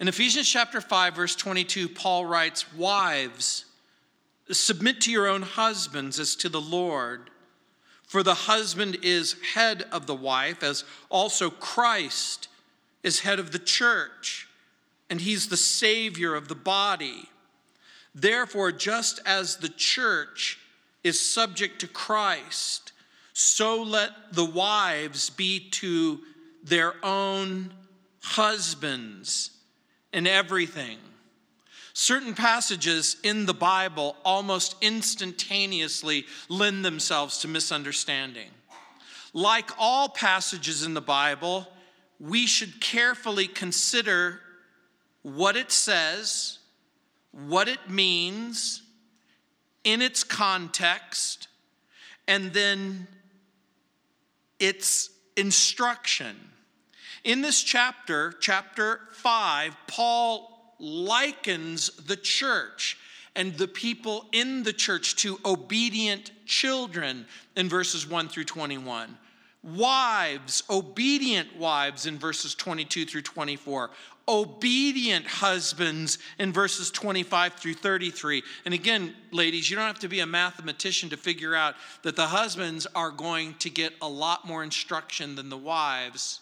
In Ephesians chapter 5, verse 22, Paul writes, Wives, submit to your own husbands as to the Lord. For the husband is head of the wife, as also Christ is head of the church, and he's the Savior of the body. Therefore, just as the church is subject to Christ, so let the wives be to their own husbands in everything. Certain passages in the Bible almost instantaneously lend themselves to misunderstanding. Like all passages in the Bible, we should carefully consider what it says, what it means in its context, and then its instruction. In this chapter, chapter 5, Paul likens the church and the people in the church to obedient children in verses 1 through 21 wives, obedient wives in verses 22 through 24, obedient husbands in verses 25 through 33. And again, ladies, you don't have to be a mathematician to figure out that the husbands are going to get a lot more instruction than the wives.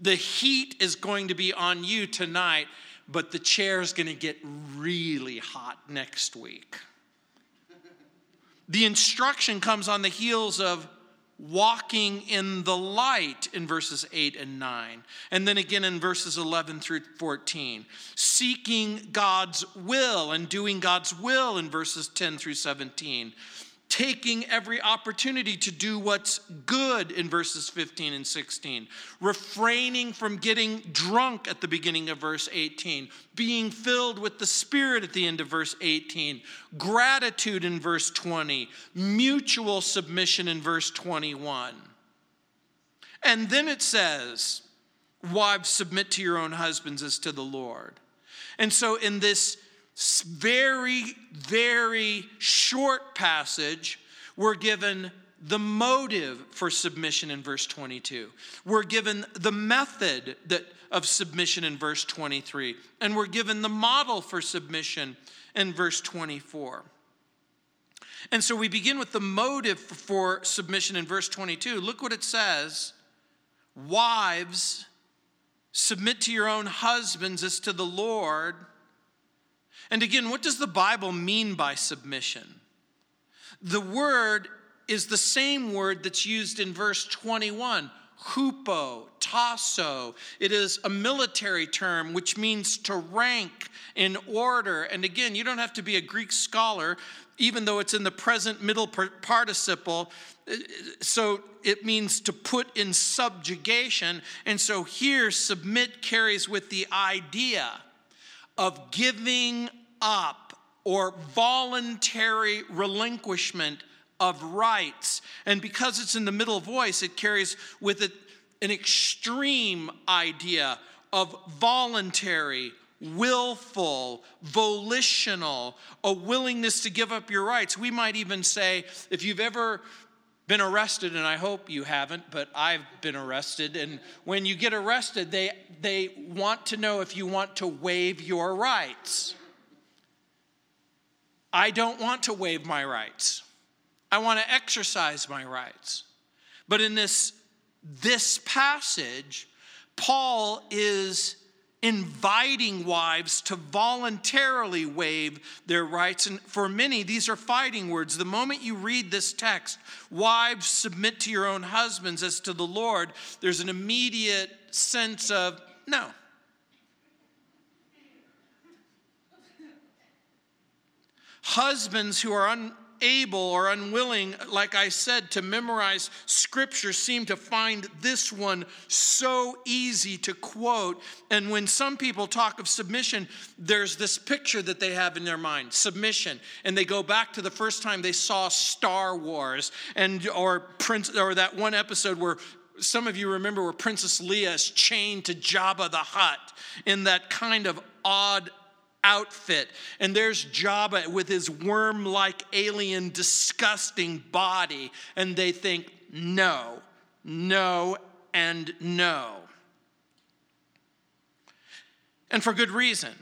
The heat is going to be on you tonight, but the chair is going to get really hot next week. The instruction comes on the heels of walking in the light in verses 8 and 9. And then again in verses 11 through 14. Seeking God's will and doing God's will in verses 10 through 17 taking every opportunity to do what's good in verses 15 and 16, refraining from getting drunk at the beginning of verse 18, being filled with the Spirit at the end of verse 18, gratitude in verse 20, mutual submission in verse 21. And then it says, Wives, submit to your own husbands as to the Lord. And so, in this very, very short passage, we're given the motive for submission in verse 22. We're given the method that, of submission in verse 23. And we're given the model for submission in verse 24. And so we begin with the motive for submission in verse 22. Look what it says Wives, submit to your own husbands as to the Lord and again, what does the Bible mean by submission? The word is the same word that's used in verse 21 hupo, tasso. It is a military term which means to rank in order. And again, you don't have to be a Greek scholar, even though it's in the present middle participle. So it means to put in subjugation. And so here, submit carries with the idea of giving up or voluntary relinquishment of rights. And because it's in the middle voice, it carries with it an extreme idea of voluntary, willful, volitional, a willingness to give up your rights. We might even say, if you've ever been arrested, and I hope you haven't, but I've been arrested. And when you get arrested, they, they want to know if you want to waive your rights. I don't want to waive my rights. I want to exercise my rights. But in this, this passage, Paul is inviting wives to voluntarily waive their rights. And for many, these are fighting words. The moment you read this text, wives submit to your own husbands as to the Lord, there's an immediate sense of no. Husbands who are un, able or unwilling, like I said, to memorize scripture seem to find this one so easy to quote. And when some people talk of submission, there's this picture that they have in their mind submission. And they go back to the first time they saw Star Wars and or Prince or that one episode where some of you remember where Princess Leia is chained to Jabba the Hutt in that kind of odd outfit. And there's Jabba with his worm like alien, disgusting body. And they think, no, no, and no. And for good reason.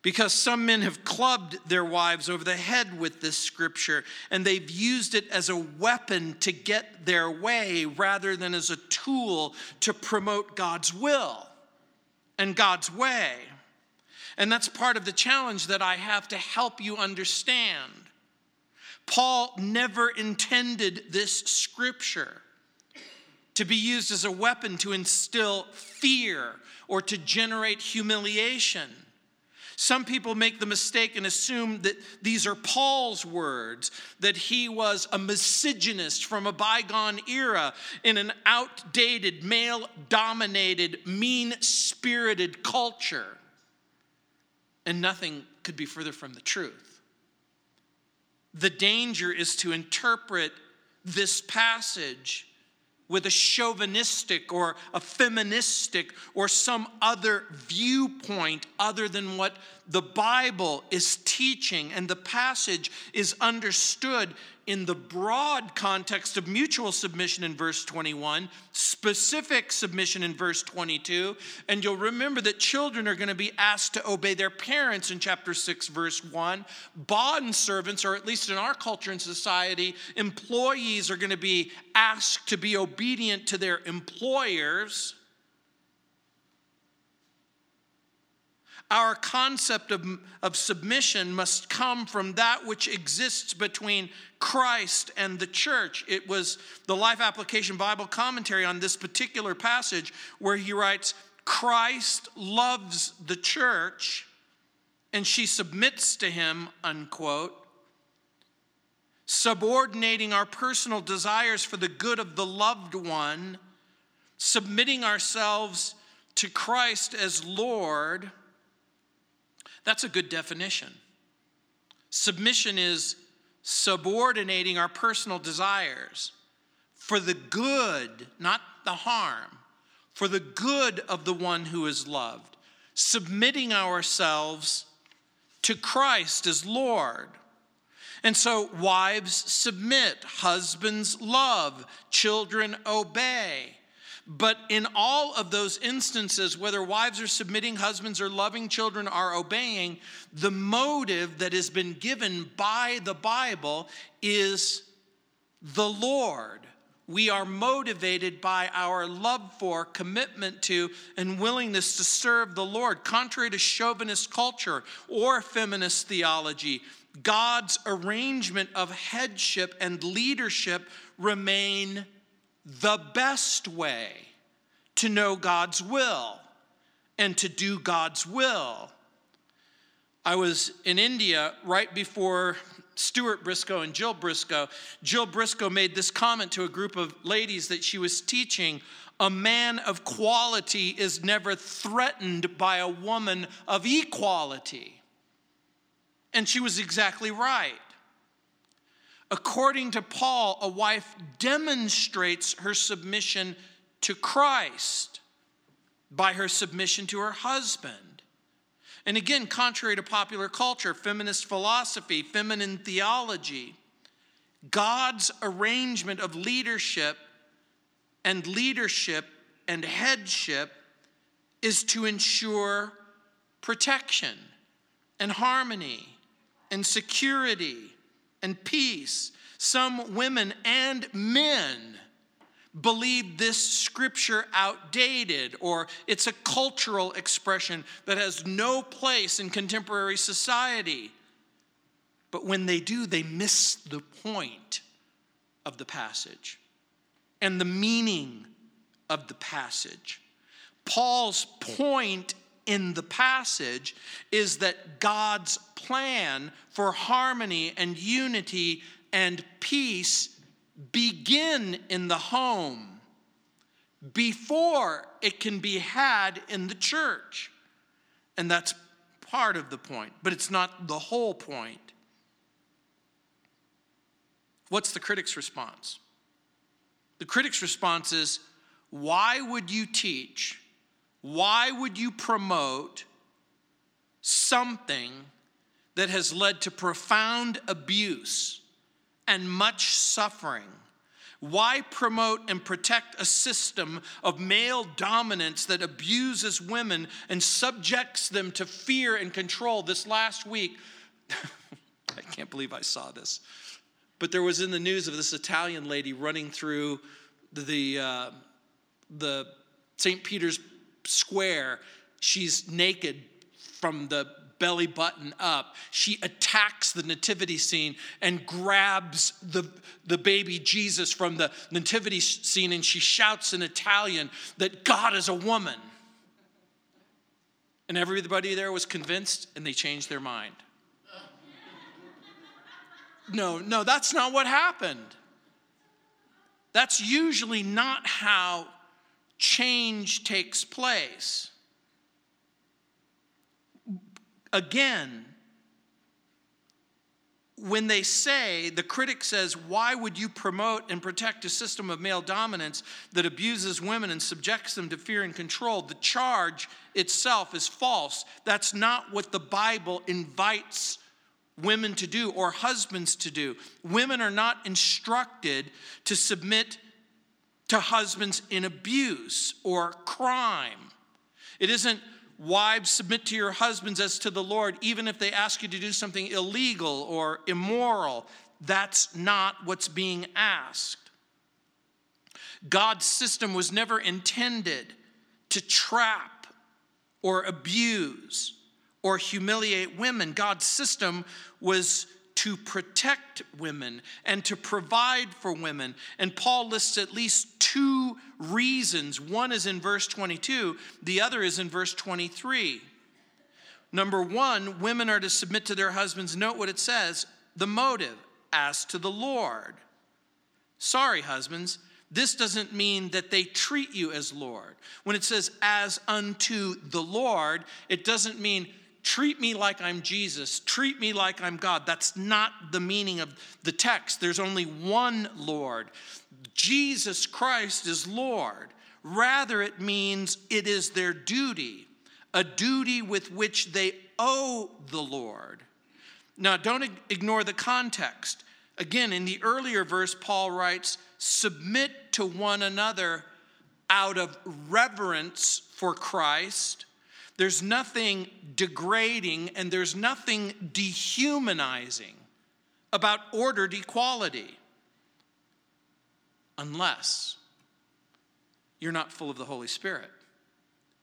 Because some men have clubbed their wives over the head with this scripture, and they've used it as a weapon to get their way rather than as a tool to promote God's will and God's way. And that's part of the challenge that I have to help you understand. Paul never intended this scripture to be used as a weapon to instill fear or to generate humiliation. Some people make the mistake and assume that these are Paul's words, that he was a misogynist from a bygone era in an outdated, male dominated, mean spirited culture. And nothing could be further from the truth. The danger is to interpret this passage with a chauvinistic or a feministic or some other viewpoint other than what the Bible is teaching. And the passage is understood in the broad context of mutual submission in verse 21, specific submission in verse 22. And you'll remember that children are going to be asked to obey their parents in chapter 6, verse 1. Bond servants, or at least in our culture and society, employees are going to be asked to be obedient to their employers. Our concept of, of submission must come from that which exists between Christ and the church. It was the Life Application Bible commentary on this particular passage where he writes, Christ loves the church and she submits to him, unquote, subordinating our personal desires for the good of the loved one, submitting ourselves to Christ as Lord that's a good definition. Submission is subordinating our personal desires for the good, not the harm, for the good of the one who is loved, submitting ourselves to Christ as Lord. And so, wives submit, husbands love, children obey. But in all of those instances, whether wives are submitting, husbands are loving, children are obeying, the motive that has been given by the Bible is the Lord. We are motivated by our love for, commitment to, and willingness to serve the Lord. Contrary to chauvinist culture or feminist theology, God's arrangement of headship and leadership remain the best way to know God's will and to do God's will. I was in India right before Stuart Briscoe and Jill Briscoe. Jill Briscoe made this comment to a group of ladies that she was teaching a man of quality is never threatened by a woman of equality. And she was exactly right. According to Paul, a wife demonstrates her submission to Christ by her submission to her husband. And again, contrary to popular culture, feminist philosophy, feminine theology, God's arrangement of leadership and leadership and headship is to ensure protection and harmony and security and peace. Some women and men believe this scripture outdated or it's a cultural expression that has no place in contemporary society. But when they do, they miss the point of the passage and the meaning of the passage. Paul's point in the passage is that God's plan for harmony and unity and peace begin in the home before it can be had in the church. And that's part of the point, but it's not the whole point. What's the critic's response? The critic's response is why would you teach why would you promote something that has led to profound abuse and much suffering Why promote and protect a system of male dominance that abuses women and subjects them to fear and control? This last week, I can't believe I saw this, but there was in the news of this Italian lady running through the, uh, the St. Peter's Square. She's naked from the belly button up. She attacks the nativity scene and grabs the, the baby Jesus from the nativity scene and she shouts in Italian that God is a woman. And everybody there was convinced and they changed their mind. No, no, that's not what happened. That's usually not how change takes place. Again, when they say, the critic says, why would you promote and protect a system of male dominance that abuses women and subjects them to fear and control? The charge itself is false. That's not what the Bible invites women to do or husbands to do. Women are not instructed to submit to husbands in abuse or crime. It isn't Wives, submit to your husbands as to the Lord, even if they ask you to do something illegal or immoral. That's not what's being asked. God's system was never intended to trap or abuse or humiliate women. God's system was to protect women and to provide for women. And Paul lists at least two reasons. One is in verse 22, the other is in verse 23. Number one, women are to submit to their husbands. Note what it says the motive, as to the Lord. Sorry, husbands, this doesn't mean that they treat you as Lord. When it says as unto the Lord, it doesn't mean treat me like I'm Jesus, treat me like I'm God. That's not the meaning of the text. There's only one Lord. Jesus Christ is Lord. Rather, it means it is their duty, a duty with which they owe the Lord. Now, don't ignore the context. Again, in the earlier verse, Paul writes, Submit to one another out of reverence for Christ there's nothing degrading and there's nothing dehumanizing about ordered equality unless you're not full of the Holy Spirit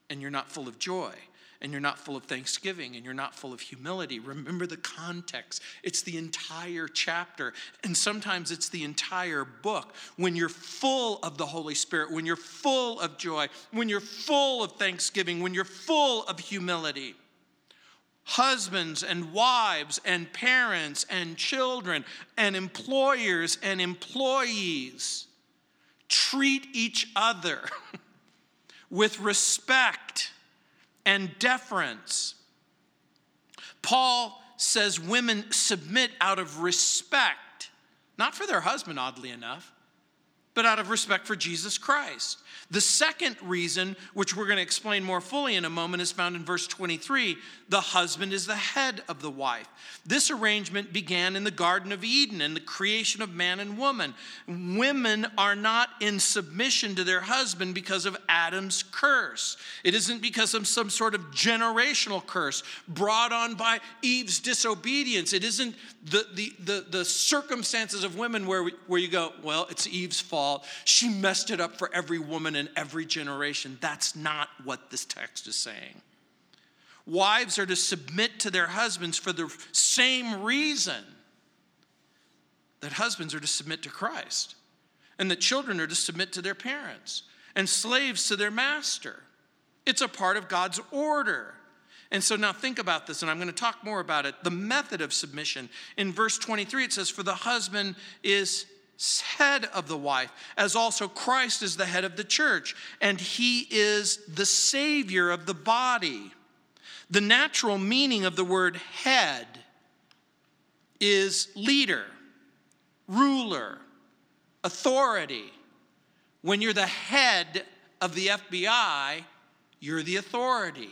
and you're not full of joy and you're not full of thanksgiving and you're not full of humility. Remember the context. It's the entire chapter, and sometimes it's the entire book. When you're full of the Holy Spirit, when you're full of joy, when you're full of thanksgiving, when you're full of humility. Husbands and wives and parents and children and employers and employees treat each other with respect and deference. Paul says women submit out of respect, not for their husband, oddly enough, but out of respect for Jesus Christ. The second reason, which we're going to explain more fully in a moment, is found in verse 23. The husband is the head of the wife. This arrangement began in the Garden of Eden and the creation of man and woman. Women are not in submission to their husband because of Adam's curse. It isn't because of some sort of generational curse brought on by Eve's disobedience. It isn't the, the, the, the circumstances of women where, we, where you go, well, it's Eve's fault. She messed it up for every woman in every generation. That's not what this text is saying. Wives are to submit to their husbands for the same reason that husbands are to submit to Christ, and that children are to submit to their parents, and slaves to their master. It's a part of God's order. And so now think about this, and I'm going to talk more about it. The method of submission. In verse 23, it says, For the husband is head of the wife, as also Christ is the head of the church, and he is the Savior of the body. The natural meaning of the word head is leader, ruler, authority. When you're the head of the FBI, you're the authority.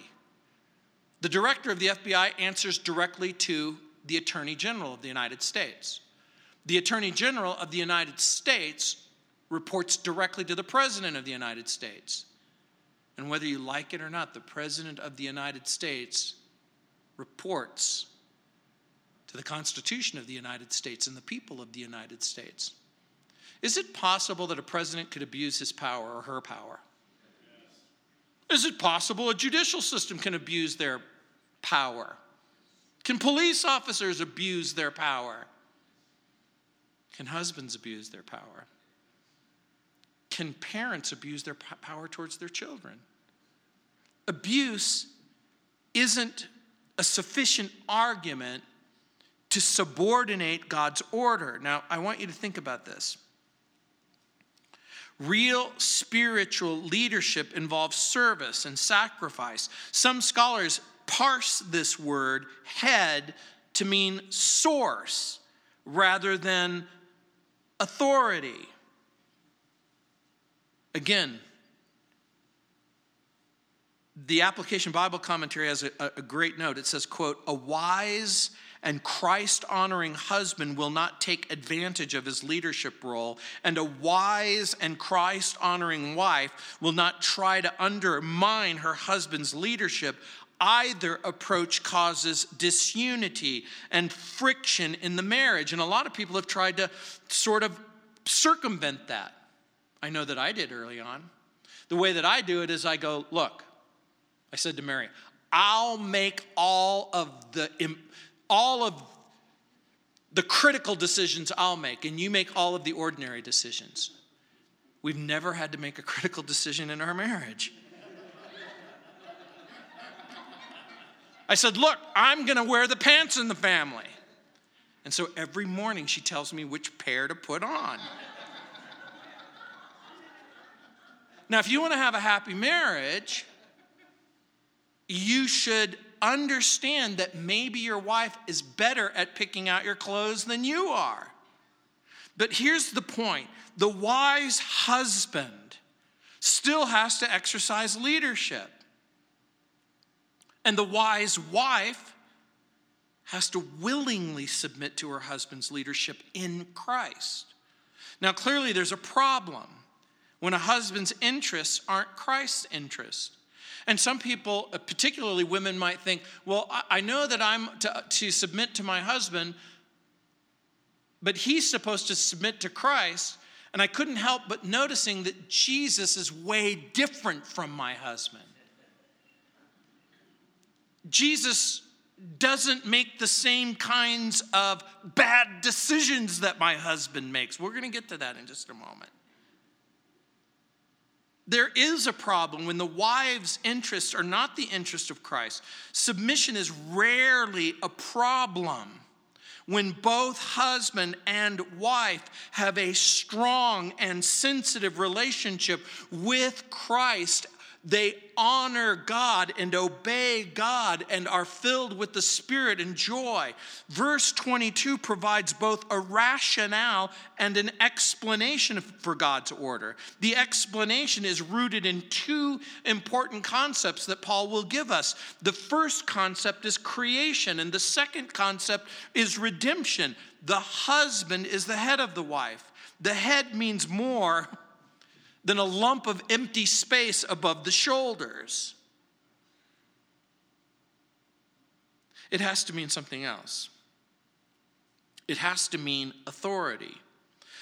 The director of the FBI answers directly to the Attorney General of the United States the Attorney General of the United States reports directly to the President of the United States. And whether you like it or not, the President of the United States reports to the Constitution of the United States and the people of the United States. Is it possible that a president could abuse his power or her power? Is it possible a judicial system can abuse their power? Can police officers abuse their power? Can husbands abuse their power? Can parents abuse their power towards their children? Abuse isn't a sufficient argument to subordinate God's order. Now, I want you to think about this. Real spiritual leadership involves service and sacrifice. Some scholars parse this word head to mean source rather than authority. Again, the application bible commentary has a, a, great note it says quote a wise and christ honoring husband will not take advantage of his leadership role and a wise and christ honoring wife will not try to undermine her husband's leadership either approach causes disunity and friction in the marriage and a lot of people have tried to sort of circumvent that i know that i did early on the way that i do it is i go look I said to Mary, I'll make all of the all of the critical decisions I'll make, and you make all of the ordinary decisions. We've never had to make a critical decision in our marriage. I said, Look, I'm gonna wear the pants in the family. And so every morning she tells me which pair to put on. now, if you wanna have a happy marriage, you should understand that maybe your wife is better at picking out your clothes than you are. But here's the point the wise husband still has to exercise leadership, and the wise wife has to willingly submit to her husband's leadership in Christ. Now, clearly, there's a problem when a husband's interests aren't Christ's interests. And some people, uh, particularly women, might think, well, I know that I'm to, to submit to my husband, but he's supposed to submit to Christ. And I couldn't help but noticing that Jesus is way different from my husband. Jesus doesn't make the same kinds of bad decisions that my husband makes. We're going to get to that in just a moment. There is a problem when the wife's interests are not the interest of Christ. Submission is rarely a problem when both husband and wife have a strong and sensitive relationship with Christ they honor God and obey God and are filled with the Spirit and joy. Verse 22 provides both a rationale and an explanation for God's order. The explanation is rooted in two important concepts that Paul will give us. The first concept is creation, and the second concept is redemption. The husband is the head of the wife. The head means more than a lump of empty space above the shoulders. It has to mean something else. It has to mean authority.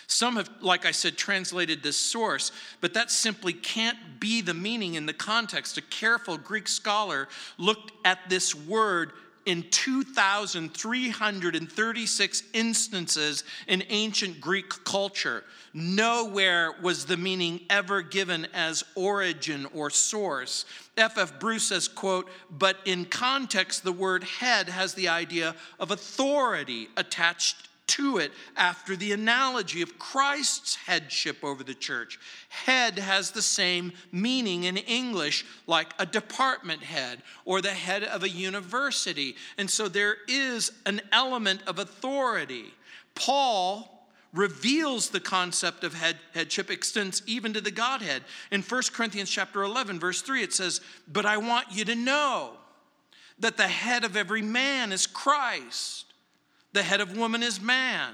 Some have, like I said, translated this source, but that simply can't be the meaning in the context. A careful Greek scholar looked at this word in 2,336 instances in ancient Greek culture. Nowhere was the meaning ever given as origin or source. F.F. F. Bruce says, quote, but in context, the word head has the idea of authority attached to it after the analogy of Christ's headship over the church. Head has the same meaning in English, like a department head or the head of a university. And so there is an element of authority. Paul reveals the concept of head, headship extends even to the godhead in 1 corinthians chapter 11 verse 3 it says but i want you to know that the head of every man is christ the head of woman is man,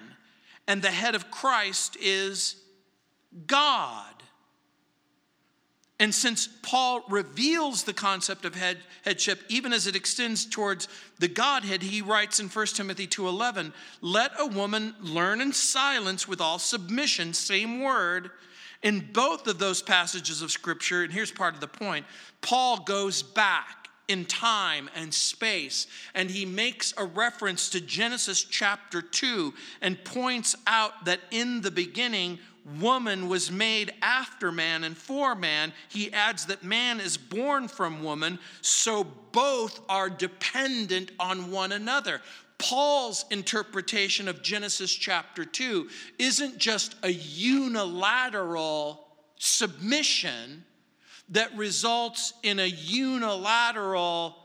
and the head of Christ is God. And since Paul reveals the concept of head, headship even as it extends towards the Godhead, he writes in 1 Timothy 2:11, "Let a woman learn in silence with all submission, same word." In both of those passages of scripture, and here's part of the point, Paul goes back in time and space and he makes a reference to Genesis chapter 2 and points out that in the beginning woman was made after man and for man. He adds that man is born from woman, so both are dependent on one another. Paul's interpretation of Genesis chapter 2 isn't just a unilateral submission that results in a unilateral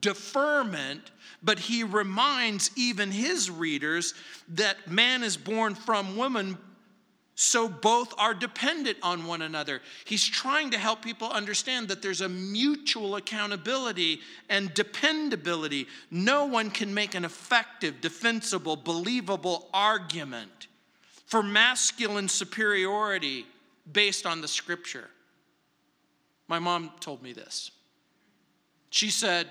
deferment, but he reminds even his readers that man is born from woman, so both are dependent on one another. He's trying to help people understand that there's a mutual accountability and dependability. No one can make an effective, defensible, believable argument for masculine superiority based on the scripture. My mom told me this. She said,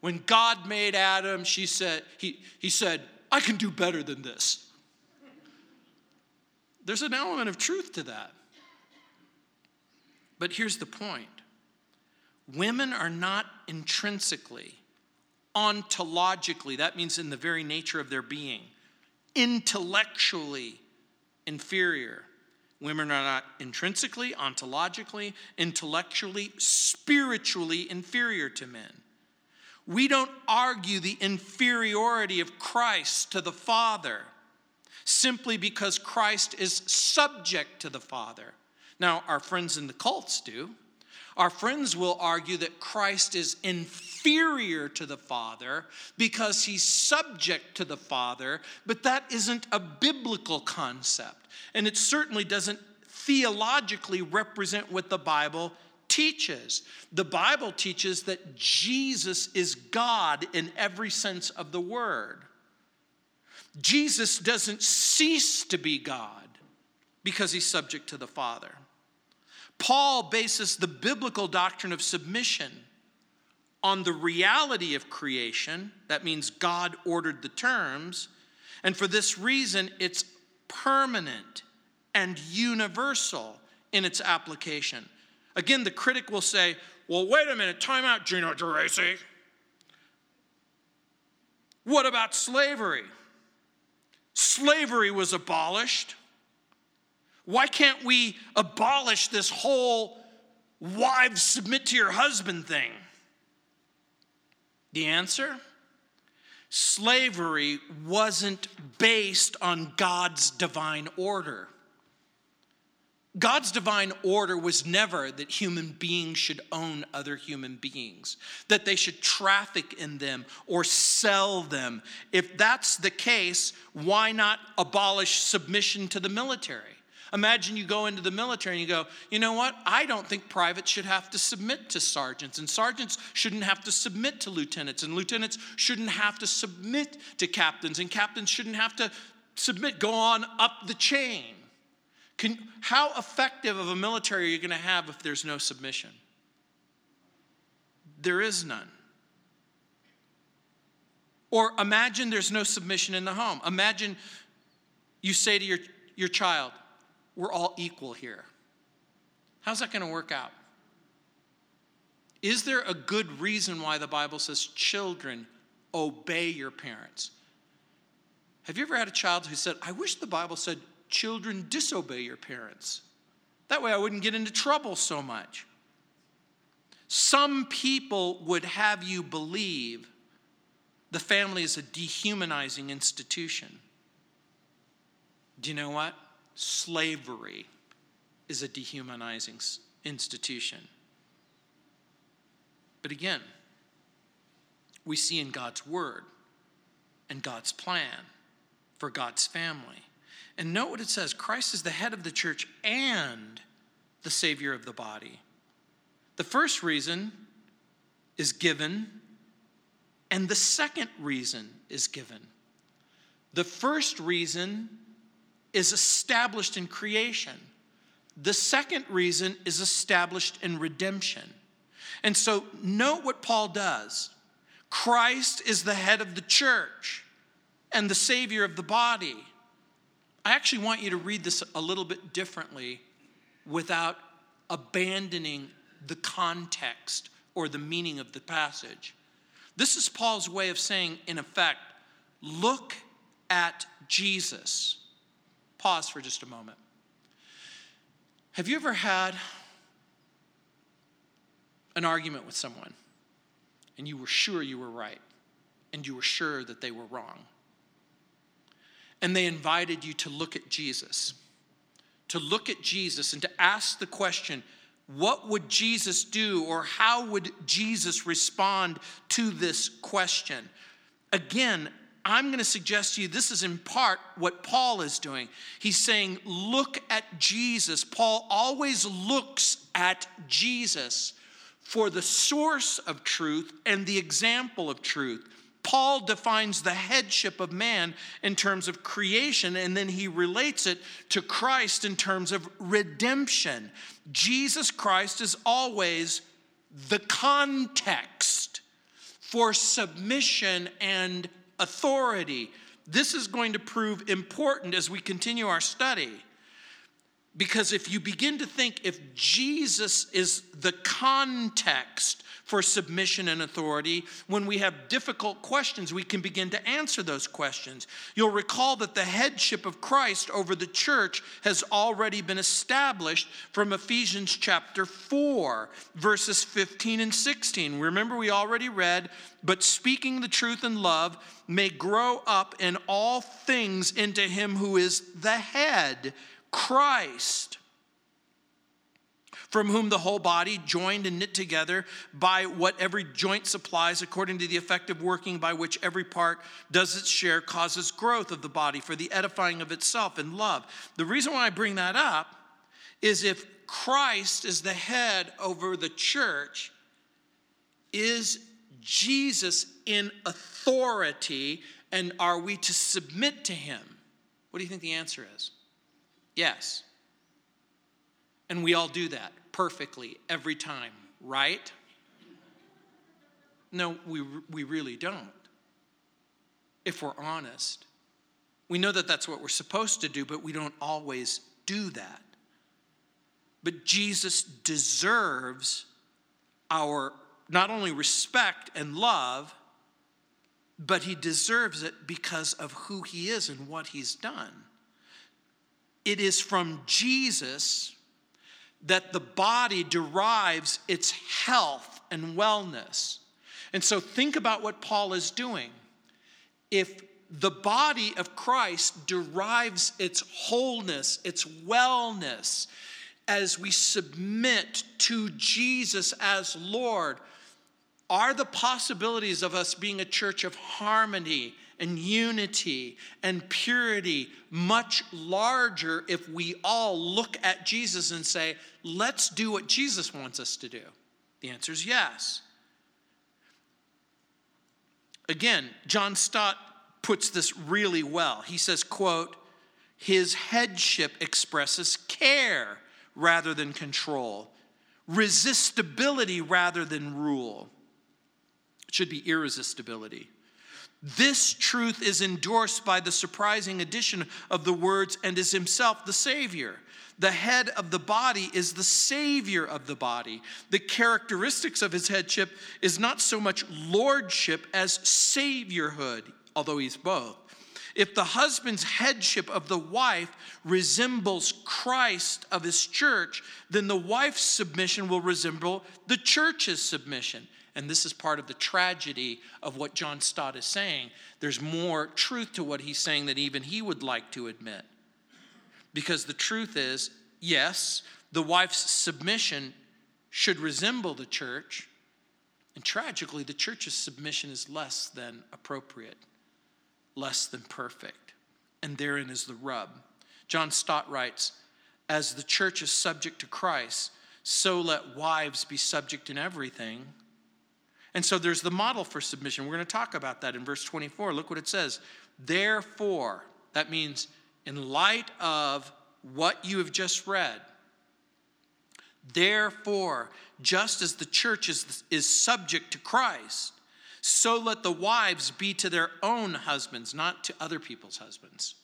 when God made Adam, she said, he, he said, I can do better than this. There's an element of truth to that. But here's the point women are not intrinsically, ontologically, that means in the very nature of their being, intellectually inferior. Women are not intrinsically, ontologically, intellectually, spiritually inferior to men. We don't argue the inferiority of Christ to the Father simply because Christ is subject to the Father. Now, our friends in the cults do. Our friends will argue that Christ is inferior to the Father because he's subject to the Father, but that isn't a biblical concept. And it certainly doesn't theologically represent what the Bible teaches. The Bible teaches that Jesus is God in every sense of the word. Jesus doesn't cease to be God because he's subject to the Father. Paul bases the biblical doctrine of submission on the reality of creation. That means God ordered the terms. And for this reason, it's permanent and universal in its application. Again, the critic will say, well, wait a minute, time out, Gino Geraci. What about slavery? Slavery was abolished. Why can't we abolish this whole wives submit to your husband thing? The answer slavery wasn't based on God's divine order. God's divine order was never that human beings should own other human beings, that they should traffic in them or sell them. If that's the case, why not abolish submission to the military? Imagine you go into the military and you go, you know what? I don't think privates should have to submit to sergeants, and sergeants shouldn't have to submit to lieutenants, and lieutenants shouldn't have to submit to captains, and captains shouldn't have to submit, go on up the chain. Can, how effective of a military are you going to have if there's no submission? There is none. Or imagine there's no submission in the home. Imagine you say to your, your child, We're all equal here. How's that going to work out? Is there a good reason why the Bible says, Children, obey your parents? Have you ever had a child who said, I wish the Bible said, children disobey your parents. That way I wouldn't get into trouble so much. Some people would have you believe the family is a dehumanizing institution. Do you know what? Slavery is a dehumanizing institution. But again, we see in God's word and God's plan for God's family and note what it says Christ is the head of the church and the Savior of the body. The first reason is given, and the second reason is given. The first reason is established in creation. The second reason is established in redemption. And so, note what Paul does Christ is the head of the church and the Savior of the body. I actually want you to read this a little bit differently without abandoning the context or the meaning of the passage. This is Paul's way of saying, in effect, look at Jesus. Pause for just a moment. Have you ever had an argument with someone and you were sure you were right and you were sure that they were wrong? And they invited you to look at Jesus, to look at Jesus and to ask the question, what would Jesus do or how would Jesus respond to this question? Again, I'm going to suggest to you this is in part what Paul is doing. He's saying, Look at Jesus. Paul always looks at Jesus for the source of truth and the example of truth. Paul defines the headship of man in terms of creation, and then he relates it to Christ in terms of redemption. Jesus Christ is always the context for submission and authority. This is going to prove important as we continue our study. Because if you begin to think if Jesus is the context for submission and authority, when we have difficult questions, we can begin to answer those questions. You'll recall that the headship of Christ over the church has already been established from Ephesians chapter 4, verses 15 and 16. Remember, we already read, but speaking the truth in love may grow up in all things into him who is the head, Christ from whom the whole body, joined and knit together by what every joint supplies, according to the effective working by which every part does its share, causes growth of the body for the edifying of itself in love. The reason why I bring that up is if Christ is the head over the church, is Jesus in authority, and are we to submit to him? What do you think the answer is? Yes. And we all do that perfectly every time, right? No, we, we really don't. If we're honest, we know that that's what we're supposed to do, but we don't always do that. But Jesus deserves our not only respect and love, but he deserves it because of who he is and what he's done. It is from Jesus that the body derives its health and wellness. And so think about what Paul is doing. If the body of Christ derives its wholeness, its wellness, as we submit to Jesus as Lord, are the possibilities of us being a church of harmony and unity and purity much larger if we all look at Jesus and say, let's do what Jesus wants us to do? The answer is yes. Again, John Stott puts this really well. He says, quote, his headship expresses care rather than control, resistibility rather than rule. It should be irresistibility. This truth is endorsed by the surprising addition of the words, and is himself the Savior. The head of the body is the Savior of the body. The characteristics of his headship is not so much lordship as saviorhood, although he's both. If the husband's headship of the wife resembles Christ of his church, then the wife's submission will resemble the church's submission. And this is part of the tragedy of what John Stott is saying. There's more truth to what he's saying than even he would like to admit. Because the truth is, yes, the wife's submission should resemble the church. And tragically, the church's submission is less than appropriate, less than perfect. And therein is the rub. John Stott writes As the church is subject to Christ, so let wives be subject in everything and so there's the model for submission. We're going to talk about that in verse 24. Look what it says. Therefore, that means in light of what you have just read, Therefore, just as the church is, is subject to Christ, so let the wives be to their own husbands, not to other people's husbands.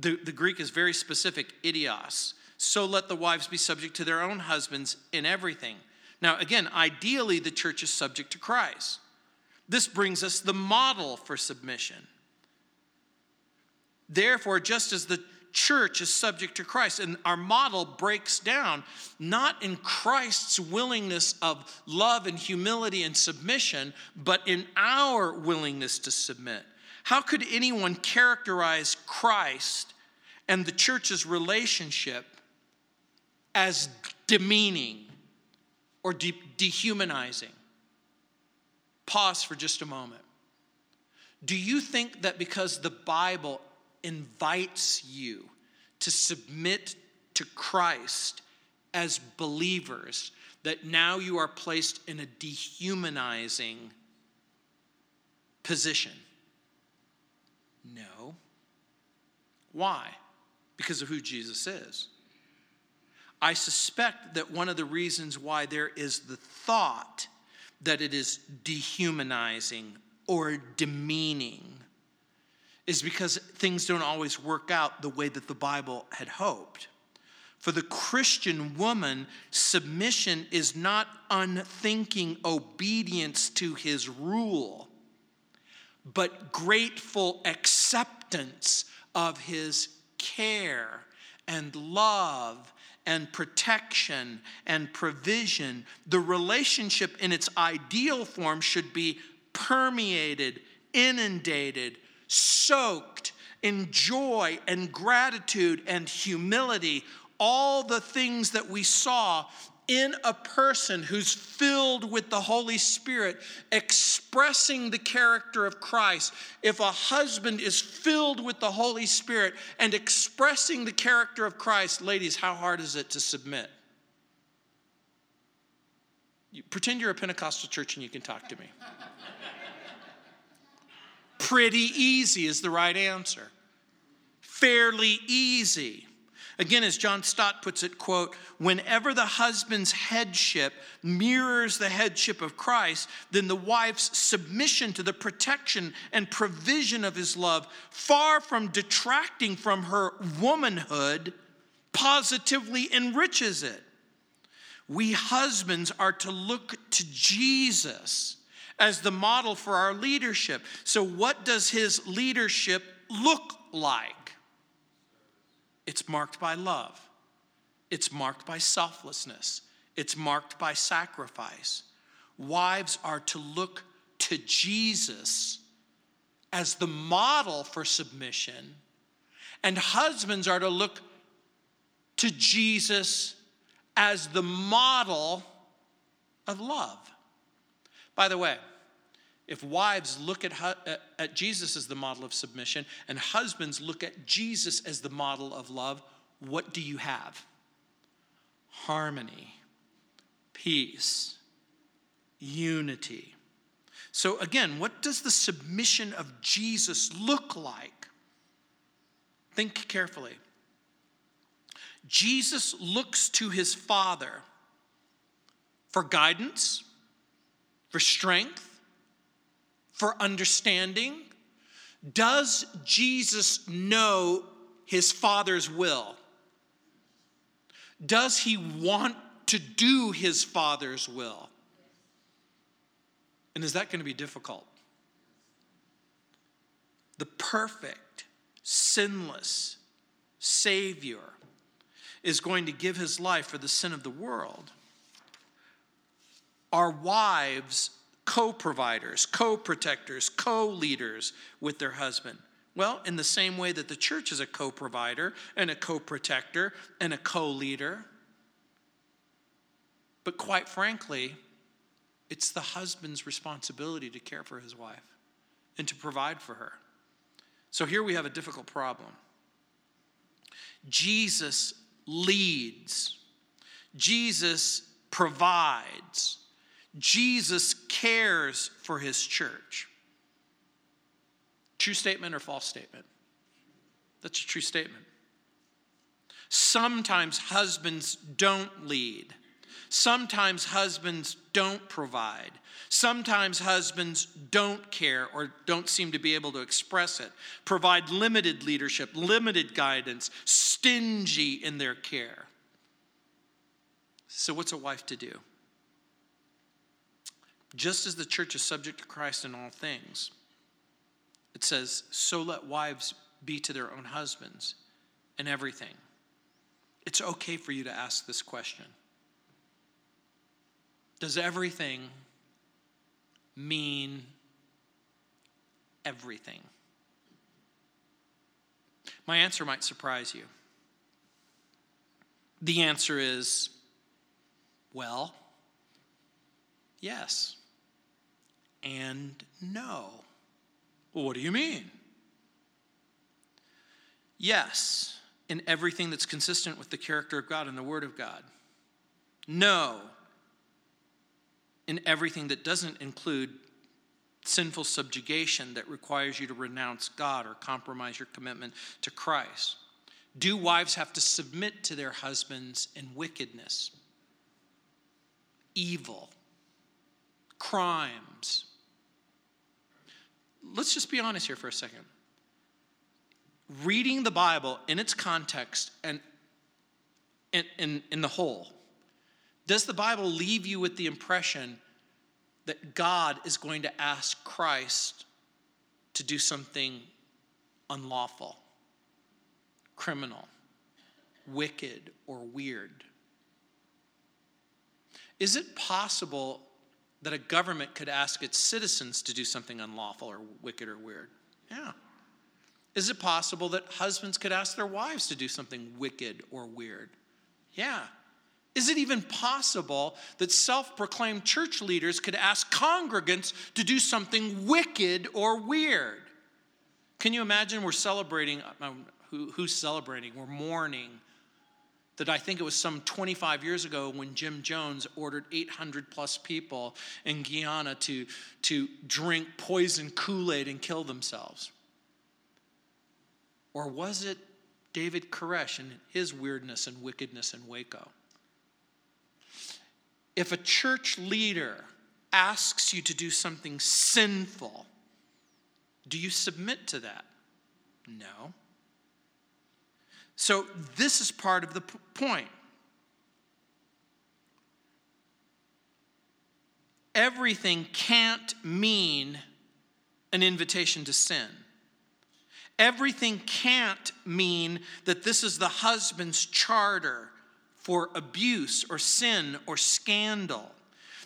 The, the Greek is very specific, idios. So let the wives be subject to their own husbands in everything. Now, again, ideally, the church is subject to Christ. This brings us the model for submission. Therefore, just as the church is subject to Christ, and our model breaks down not in Christ's willingness of love and humility and submission, but in our willingness to submit. How could anyone characterize Christ and the church's relationship as demeaning or de- dehumanizing? Pause for just a moment. Do you think that because the Bible invites you to submit to Christ as believers, that now you are placed in a dehumanizing position? No. Why? Because of who Jesus is. I suspect that one of the reasons why there is the thought that it is dehumanizing or demeaning is because things don't always work out the way that the Bible had hoped. For the Christian woman, submission is not unthinking obedience to his rule, but grateful acceptance of his care and love and protection and provision. The relationship in its ideal form should be permeated, inundated, soaked in joy and gratitude and humility, all the things that we saw in a person who's filled with the Holy Spirit, expressing the character of Christ. If a husband is filled with the Holy Spirit and expressing the character of Christ, ladies, how hard is it to submit? You, pretend you're a Pentecostal church and you can talk to me. Pretty easy is the right answer. Fairly easy. Again, as John Stott puts it, quote, whenever the husband's headship mirrors the headship of Christ, then the wife's submission to the protection and provision of his love, far from detracting from her womanhood, positively enriches it. We husbands are to look to Jesus as the model for our leadership. So, what does his leadership look like? It's marked by love, it's marked by selflessness, it's marked by sacrifice. Wives are to look to Jesus as the model for submission, and husbands are to look to Jesus as the model of love. By the way, if wives look at, at Jesus as the model of submission and husbands look at Jesus as the model of love, what do you have? Harmony, peace, unity. So, again, what does the submission of Jesus look like? Think carefully. Jesus looks to his Father for guidance for strength, for understanding? Does Jesus know his Father's will? Does he want to do his Father's will? And is that going to be difficult? The perfect, sinless Savior is going to give his life for the sin of the world Our wives co providers, co protectors, co leaders with their husband? Well, in the same way that the church is a co provider and a co protector and a co leader. But quite frankly, it's the husband's responsibility to care for his wife and to provide for her. So here we have a difficult problem. Jesus leads, Jesus provides, Jesus cares for his church. True statement or false statement? That's a true statement. Sometimes husbands don't lead. Sometimes husbands don't provide. Sometimes husbands don't care or don't seem to be able to express it, provide limited leadership, limited guidance, stingy in their care. So, what's a wife to do? Just as the church is subject to Christ in all things, it says, so let wives be to their own husbands in everything. It's okay for you to ask this question Does everything mean everything? My answer might surprise you. The answer is, well, yes and no. Well, what do you mean? Yes, in everything that's consistent with the character of God and the Word of God. No, in everything that doesn't include sinful subjugation that requires you to renounce God or compromise your commitment to Christ. Do wives have to submit to their husbands in wickedness, evil, crimes? Let's just be honest here for a second. Reading the Bible in its context and in, in, in the whole, does the Bible leave you with the impression that God is going to ask Christ to do something unlawful, criminal, wicked, or weird? Is it possible that a government could ask its citizens to do something unlawful or wicked or weird? Yeah. Is it possible that husbands could ask their wives to do something wicked or weird? Yeah. Is it even possible that self proclaimed church leaders could ask congregants to do something wicked or weird? Can you imagine we're celebrating? Um, who, who's celebrating? We're mourning that I think it was some 25 years ago when Jim Jones ordered 800 plus people in Guyana to, to drink poison Kool Aid and kill themselves? Or was it David Koresh and his weirdness and wickedness in Waco? If a church leader asks you to do something sinful, do you submit to that? No. So, this is part of the p- point. Everything can't mean an invitation to sin. Everything can't mean that this is the husband's charter for abuse or sin or scandal.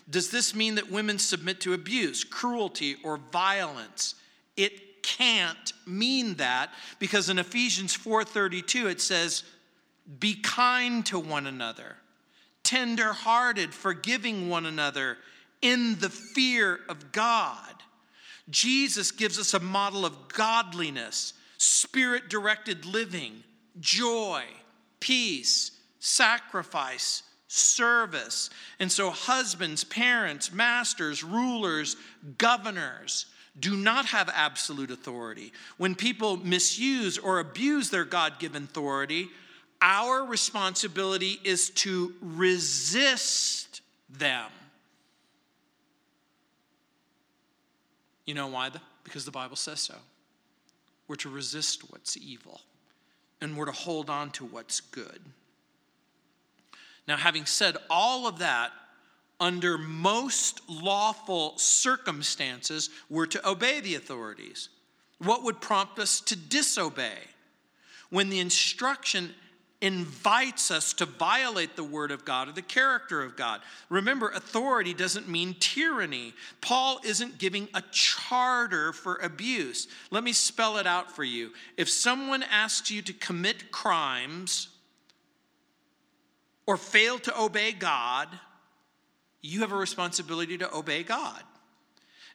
Does this mean that women submit to abuse, cruelty, or violence? It can't mean that because in Ephesians 4:32 it says be kind to one another, tender-hearted, forgiving one another in the fear of God. Jesus gives us a model of godliness, spirit-directed living, joy, peace, sacrifice, service. And so, husbands, parents, masters, rulers, governors, do not have absolute authority. When people misuse or abuse their God given authority, our responsibility is to resist them. You know why? Because the Bible says so. We're to resist what's evil, and we're to hold on to what's good. Now, having said all of that, under most lawful circumstances, we're to obey the authorities. What would prompt us to disobey? When the instruction invites us to violate the word of God or the character of God. Remember, authority doesn't mean tyranny. Paul isn't giving a charter for abuse. Let me spell it out for you. If someone asks you to commit crimes or fail to obey God, you have a responsibility to obey God.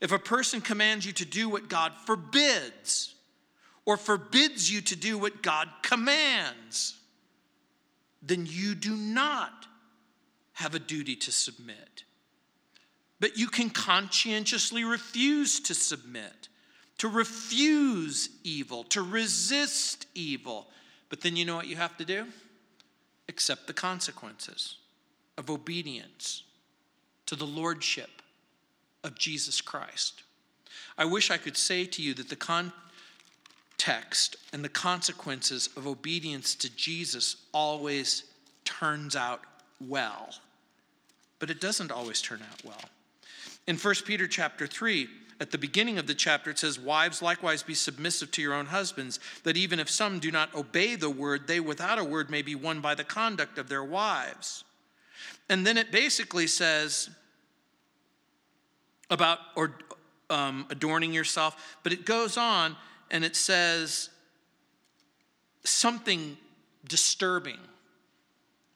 If a person commands you to do what God forbids, or forbids you to do what God commands, then you do not have a duty to submit. But you can conscientiously refuse to submit, to refuse evil, to resist evil. But then you know what you have to do? accept the consequences of obedience to the lordship of Jesus Christ. I wish I could say to you that the context and the consequences of obedience to Jesus always turns out well. But it doesn't always turn out well. In 1 Peter chapter 3, at the beginning of the chapter, it says, Wives, likewise be submissive to your own husbands, that even if some do not obey the word, they without a word may be won by the conduct of their wives. And then it basically says about or, um, adorning yourself, but it goes on and it says something disturbing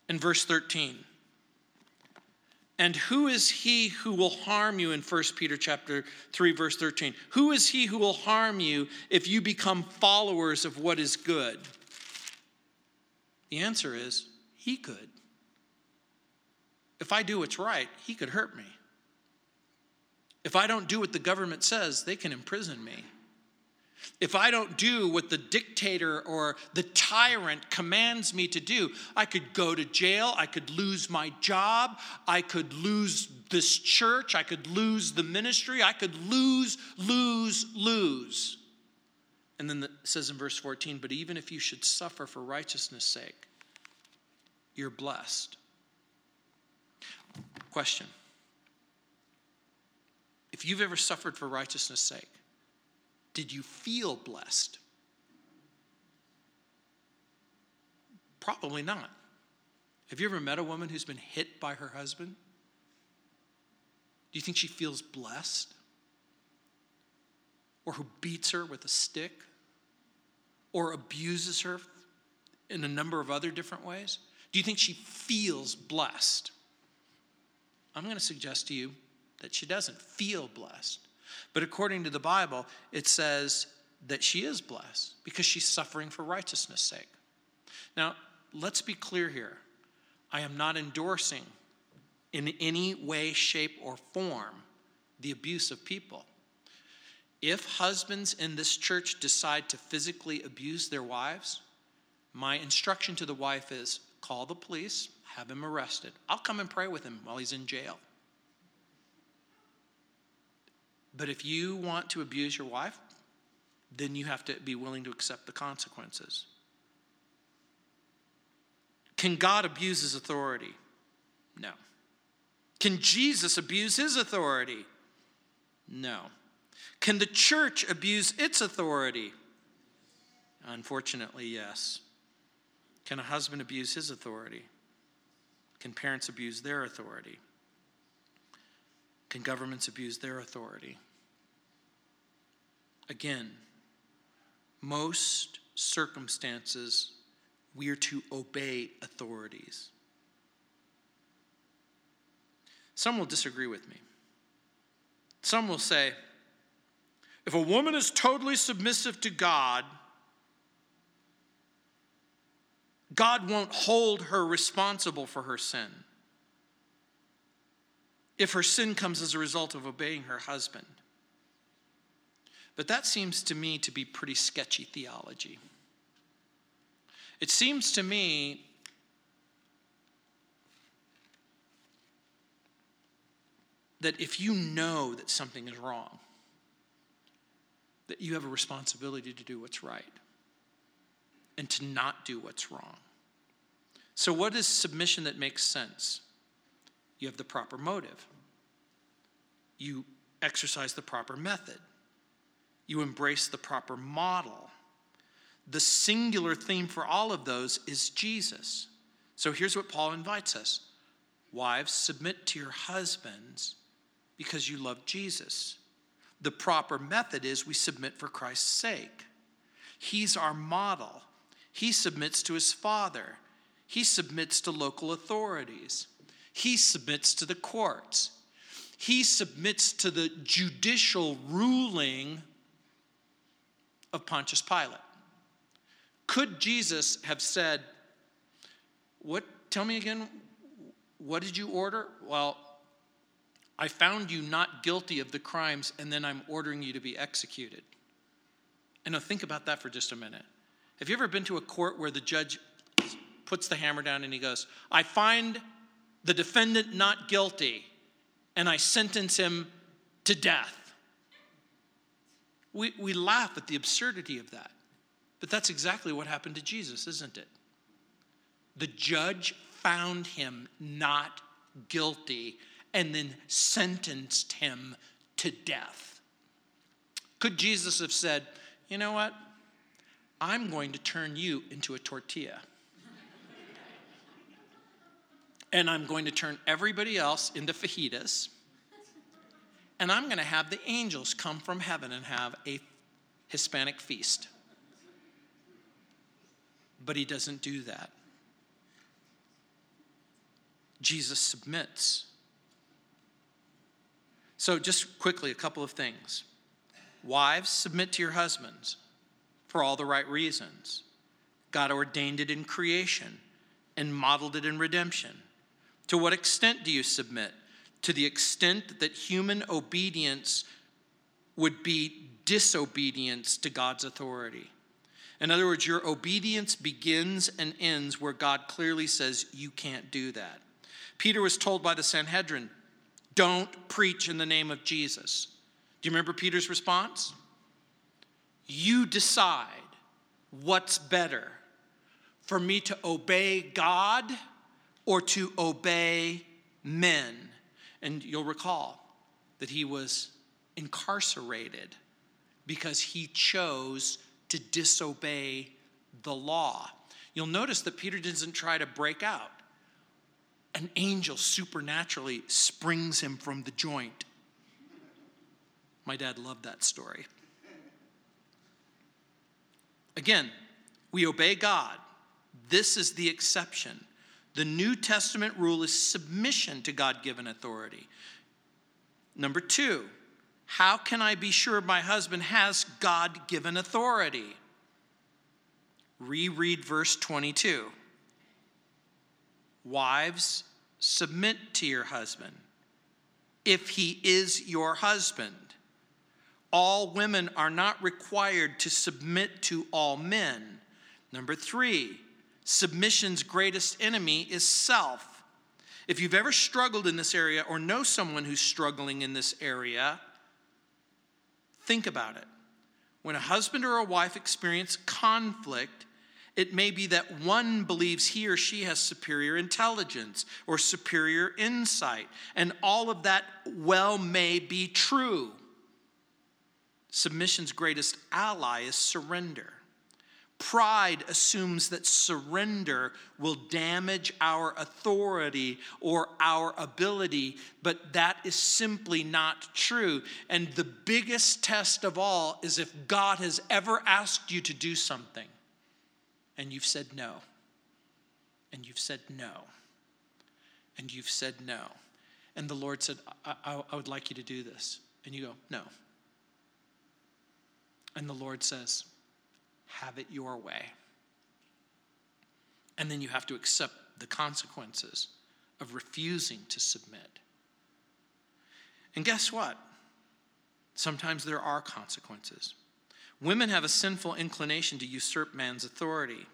in verse 13. And who is he who will harm you in 1 Peter chapter 3 verse 13? Who is he who will harm you if you become followers of what is good? The answer is he could. If I do what's right, he could hurt me. If I don't do what the government says, they can imprison me. If I don't do what the dictator or the tyrant commands me to do, I could go to jail, I could lose my job, I could lose this church, I could lose the ministry, I could lose, lose, lose. And then it says in verse 14, but even if you should suffer for righteousness' sake, you're blessed. Question If you've ever suffered for righteousness' sake, did you feel blessed? Probably not. Have you ever met a woman who's been hit by her husband? Do you think she feels blessed? Or who beats her with a stick? Or abuses her in a number of other different ways? Do you think she feels blessed? I'm going to suggest to you that she doesn't feel blessed. But according to the Bible, it says that she is blessed because she's suffering for righteousness' sake. Now, let's be clear here. I am not endorsing in any way, shape, or form the abuse of people. If husbands in this church decide to physically abuse their wives, my instruction to the wife is call the police, have him arrested. I'll come and pray with him while he's in jail. But if you want to abuse your wife, then you have to be willing to accept the consequences. Can God abuse his authority? No. Can Jesus abuse his authority? No. Can the church abuse its authority? Unfortunately, yes. Can a husband abuse his authority? Can parents abuse their authority? Can governments abuse their authority? Again, most circumstances, we are to obey authorities. Some will disagree with me. Some will say, if a woman is totally submissive to God, God won't hold her responsible for her sin if her sin comes as a result of obeying her husband. But that seems to me to be pretty sketchy theology. It seems to me that if you know that something is wrong, that you have a responsibility to do what's right and to not do what's wrong. So, what is submission that makes sense? You have the proper motive you exercise the proper method, you embrace the proper model. The singular theme for all of those is Jesus. So here's what Paul invites us Wives, submit to your husbands because you love Jesus. The proper method is we submit for Christ's sake. He's our model. He submits to his father. He submits to local authorities. He submits to the courts he submits to the judicial ruling of Pontius Pilate. Could Jesus have said, What, tell me again, what did you order? Well, I found you not guilty of the crimes, and then I'm ordering you to be executed. And now think about that for just a minute. Have you ever been to a court where the judge puts the hammer down and he goes, I find the defendant not guilty and I sentence him to death. We, we laugh at the absurdity of that. But that's exactly what happened to Jesus, isn't it? The judge found him not guilty and then sentenced him to death. Could Jesus have said, You know what? I'm going to turn you into a tortilla. And I'm going to turn everybody else into fajitas. And I'm going to have the angels come from heaven and have a Hispanic feast. But he doesn't do that. Jesus submits. So, just quickly, a couple of things. Wives, submit to your husbands for all the right reasons. God ordained it in creation and modeled it in redemption. To what extent do you submit? To the extent that human obedience would be disobedience to God's authority. In other words, your obedience begins and ends where God clearly says you can't do that. Peter was told by the Sanhedrin, don't preach in the name of Jesus. Do you remember Peter's response? You decide what's better for me to obey God or to obey men. And you'll recall that he was incarcerated because he chose to disobey the law. You'll notice that Peter doesn't try to break out. An angel supernaturally springs him from the joint. My dad loved that story. Again, we obey God. This is the exception. The New Testament rule is submission to God given authority. Number two, how can I be sure my husband has God given authority? Reread verse 22. Wives, submit to your husband if he is your husband. All women are not required to submit to all men. Number three, submission's greatest enemy is self. If you've ever struggled in this area or know someone who's struggling in this area, Think about it. When a husband or a wife experience conflict, it may be that one believes he or she has superior intelligence or superior insight, and all of that well may be true. Submission's greatest ally is surrender. Pride assumes that surrender will damage our authority or our ability, but that is simply not true. And the biggest test of all is if God has ever asked you to do something and you've said no, and you've said no, and you've said no. And the Lord said, I, I, I would like you to do this. And you go, no. And the Lord says, have it your way. And then you have to accept the consequences of refusing to submit. And guess what? Sometimes there are consequences. Women have a sinful inclination to usurp man's authority,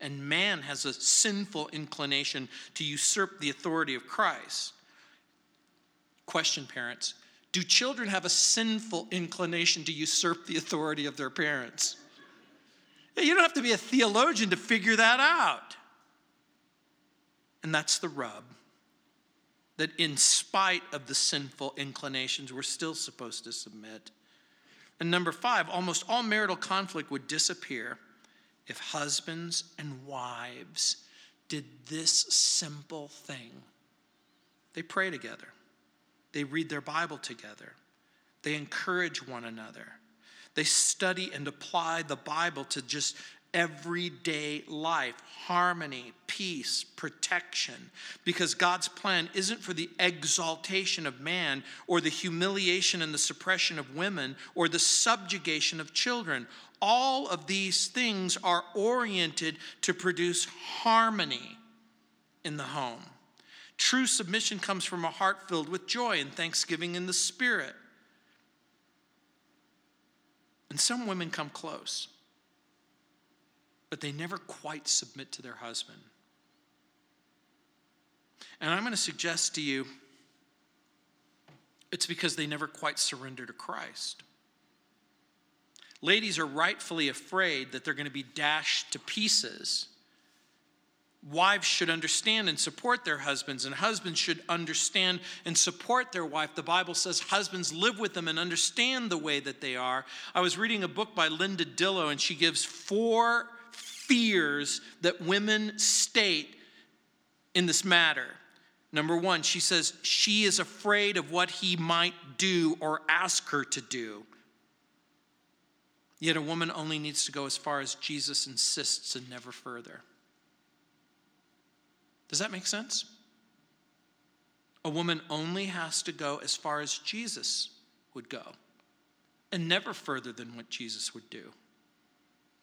and man has a sinful inclination to usurp the authority of Christ. Question, parents Do children have a sinful inclination to usurp the authority of their parents? You don't have to be a theologian to figure that out. And that's the rub. That in spite of the sinful inclinations, we're still supposed to submit. And number five, almost all marital conflict would disappear if husbands and wives did this simple thing they pray together, they read their Bible together, they encourage one another, they study and apply the Bible to just everyday life harmony, peace, protection. Because God's plan isn't for the exaltation of man or the humiliation and the suppression of women or the subjugation of children. All of these things are oriented to produce harmony in the home. True submission comes from a heart filled with joy and thanksgiving in the Spirit. And some women come close, but they never quite submit to their husband. And I'm going to suggest to you it's because they never quite surrender to Christ. Ladies are rightfully afraid that they're going to be dashed to pieces. Wives should understand and support their husbands, and husbands should understand and support their wife. The Bible says husbands live with them and understand the way that they are. I was reading a book by Linda Dillow, and she gives four fears that women state in this matter. Number one, she says she is afraid of what he might do or ask her to do. Yet a woman only needs to go as far as Jesus insists and never further. Does that make sense? A woman only has to go as far as Jesus would go and never further than what Jesus would do.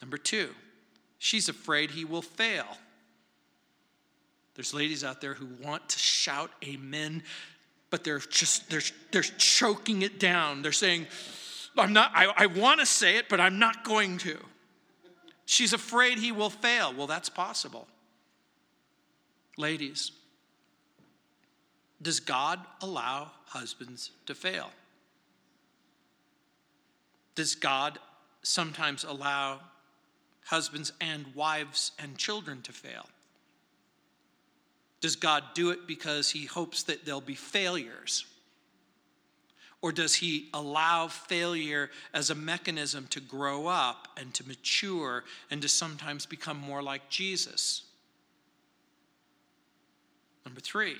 Number two, she's afraid he will fail. There's ladies out there who want to shout amen, but they're just they're, they're choking it down. They're saying, I'm not, I, I want to say it, but I'm not going to. She's afraid he will fail. Well, that's possible. Ladies, does God allow husbands to fail? Does God sometimes allow husbands and wives and children to fail? Does God do it because he hopes that there'll be failures? Or does he allow failure as a mechanism to grow up and to mature and to sometimes become more like Jesus? Number three,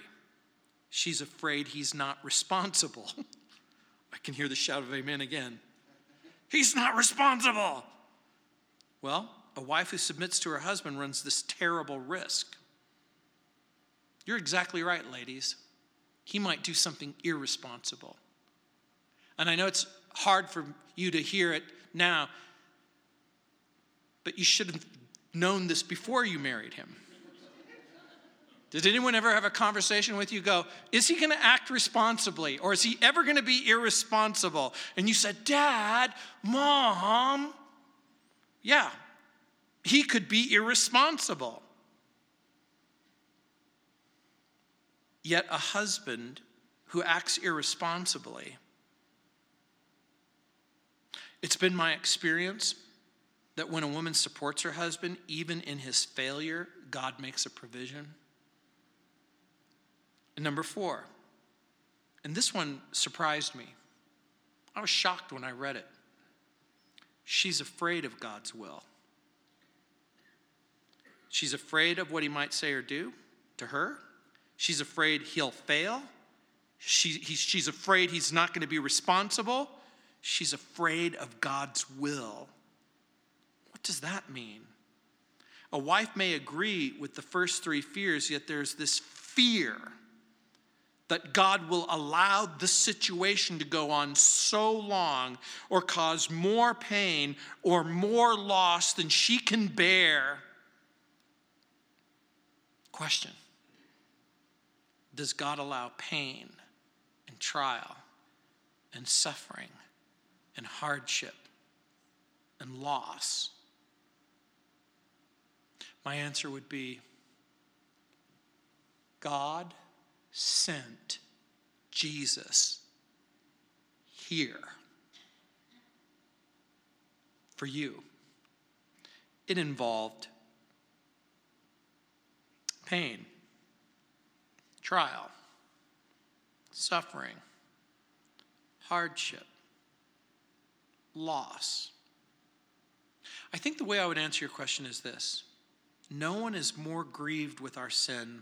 she's afraid he's not responsible. I can hear the shout of amen again. He's not responsible. Well, a wife who submits to her husband runs this terrible risk. You're exactly right, ladies. He might do something irresponsible. And I know it's hard for you to hear it now, but you should have known this before you married him. Did anyone ever have a conversation with you go, is he going to act responsibly or is he ever going to be irresponsible? And you said, Dad, Mom, yeah, he could be irresponsible. Yet a husband who acts irresponsibly, it's been my experience that when a woman supports her husband, even in his failure, God makes a provision. And number four, and this one surprised me. I was shocked when I read it. She's afraid of God's will. She's afraid of what he might say or do to her. She's afraid he'll fail. She, he, she's afraid he's not going to be responsible. She's afraid of God's will. What does that mean? A wife may agree with the first three fears, yet there's this fear that God will allow the situation to go on so long or cause more pain or more loss than she can bear. Question Does God allow pain and trial and suffering and hardship and loss? My answer would be God sent Jesus here for you. It involved pain, trial, suffering, hardship, loss. I think the way I would answer your question is this no one is more grieved with our sin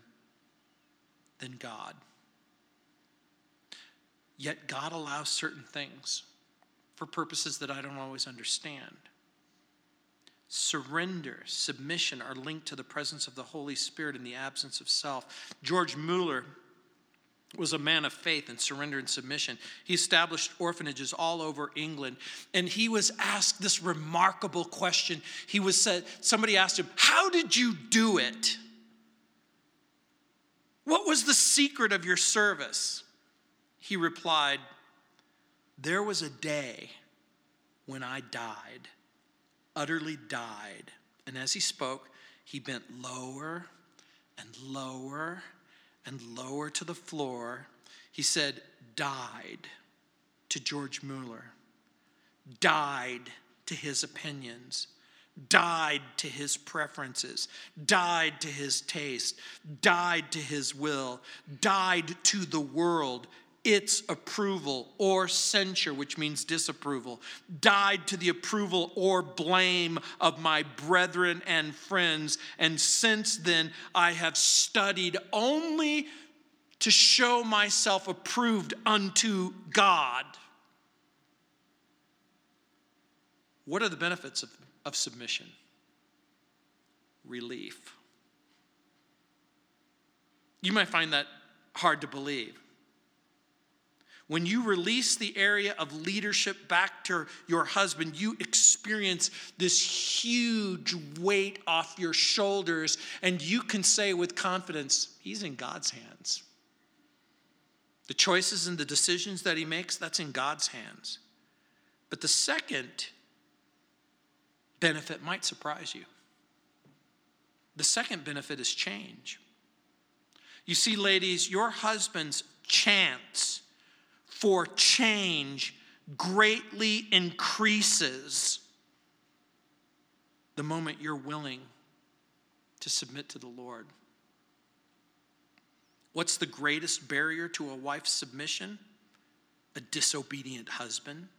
than God. Yet God allows certain things for purposes that I don't always understand. Surrender, submission are linked to the presence of the Holy Spirit in the absence of self. George Mueller was a man of faith and surrender and submission. He established orphanages all over England, and he was asked this remarkable question. He was said, somebody asked him, How did you do it? What was the secret of your service? He replied, There was a day when I died, utterly died. And as he spoke, he bent lower and lower and lower to the floor, he said, died to George Mueller, died to his opinions, died to his preferences, died to his taste, died to his will, died to the world, its approval or censure, which means disapproval, died to the approval or blame of my brethren and friends. And since then, I have studied only to show myself approved unto God. What are the benefits of, of submission? Relief. You might find that hard to believe. When you release the area of leadership back to your husband, you experience this huge weight off your shoulders, and you can say with confidence, He's in God's hands. The choices and the decisions that He makes, that's in God's hands. But the second benefit might surprise you. The second benefit is change. You see, ladies, your husband's chance for change greatly increases the moment you're willing to submit to the Lord. What's the greatest barrier to a wife's submission? A disobedient husband.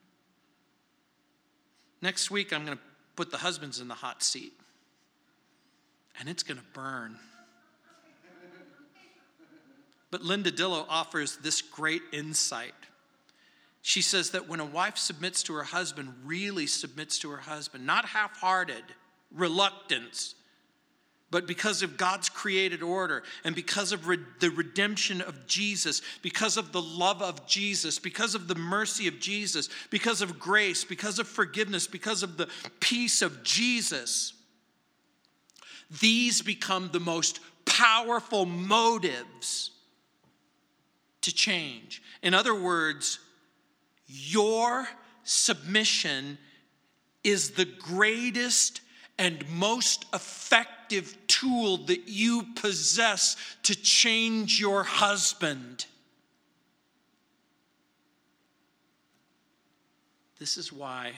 Next week, I'm going to put the husbands in the hot seat, and it's going to burn. But Linda Dillow offers this great insight she says that when a wife submits to her husband, really submits to her husband, not half hearted, reluctance, but because of God's created order and because of re- the redemption of Jesus, because of the love of Jesus, because of the mercy of Jesus, because of grace, because of forgiveness, because of the peace of Jesus, these become the most powerful motives to change. In other words, your submission is the greatest and most effective tool that you possess to change your husband. This is why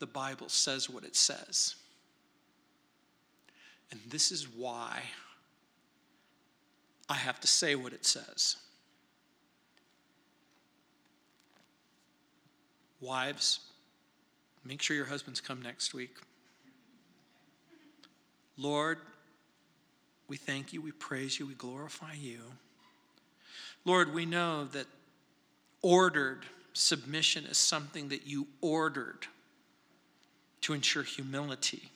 the Bible says what it says. And this is why I have to say what it says. Wives, make sure your husbands come next week. Lord, we thank you, we praise you, we glorify you. Lord, we know that ordered submission is something that you ordered to ensure humility,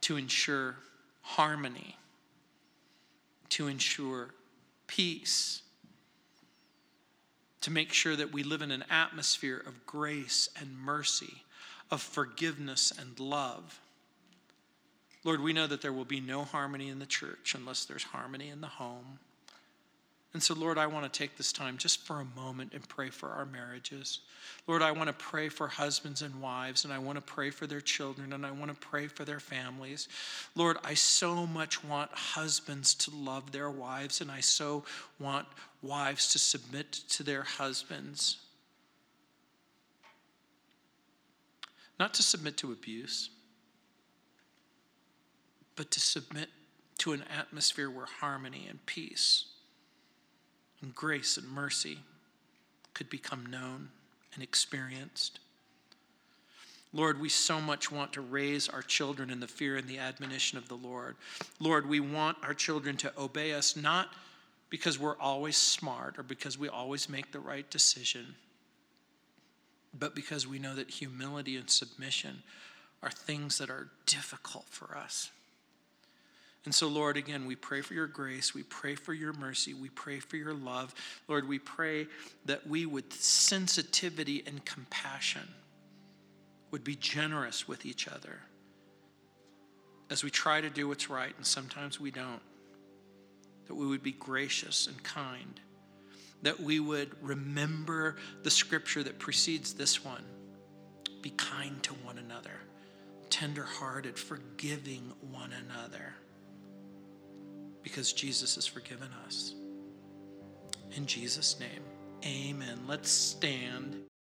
to ensure harmony, to ensure peace to make sure that we live in an atmosphere of grace and mercy, of forgiveness and love. Lord, we know that there will be no harmony in the church unless there's harmony in the home. And so, Lord, I want to take this time just for a moment and pray for our marriages. Lord, I want to pray for husbands and wives, and I want to pray for their children, and I want to pray for their families. Lord, I so much want husbands to love their wives, and I so want wives to submit to their husbands. Not to submit to abuse, but to submit to an atmosphere where harmony and peace and grace and mercy could become known and experienced. Lord, we so much want to raise our children in the fear and the admonition of the Lord. Lord, we want our children to obey us not because we're always smart or because we always make the right decision, but because we know that humility and submission are things that are difficult for us. And so, Lord, again, we pray for your grace. We pray for your mercy. We pray for your love. Lord, we pray that we, with sensitivity and compassion, would be generous with each other as we try to do what's right, and sometimes we don't. That we would be gracious and kind. That we would remember the scripture that precedes this one be kind to one another, tenderhearted, forgiving one another because Jesus has forgiven us. In Jesus' name, amen. Let's stand.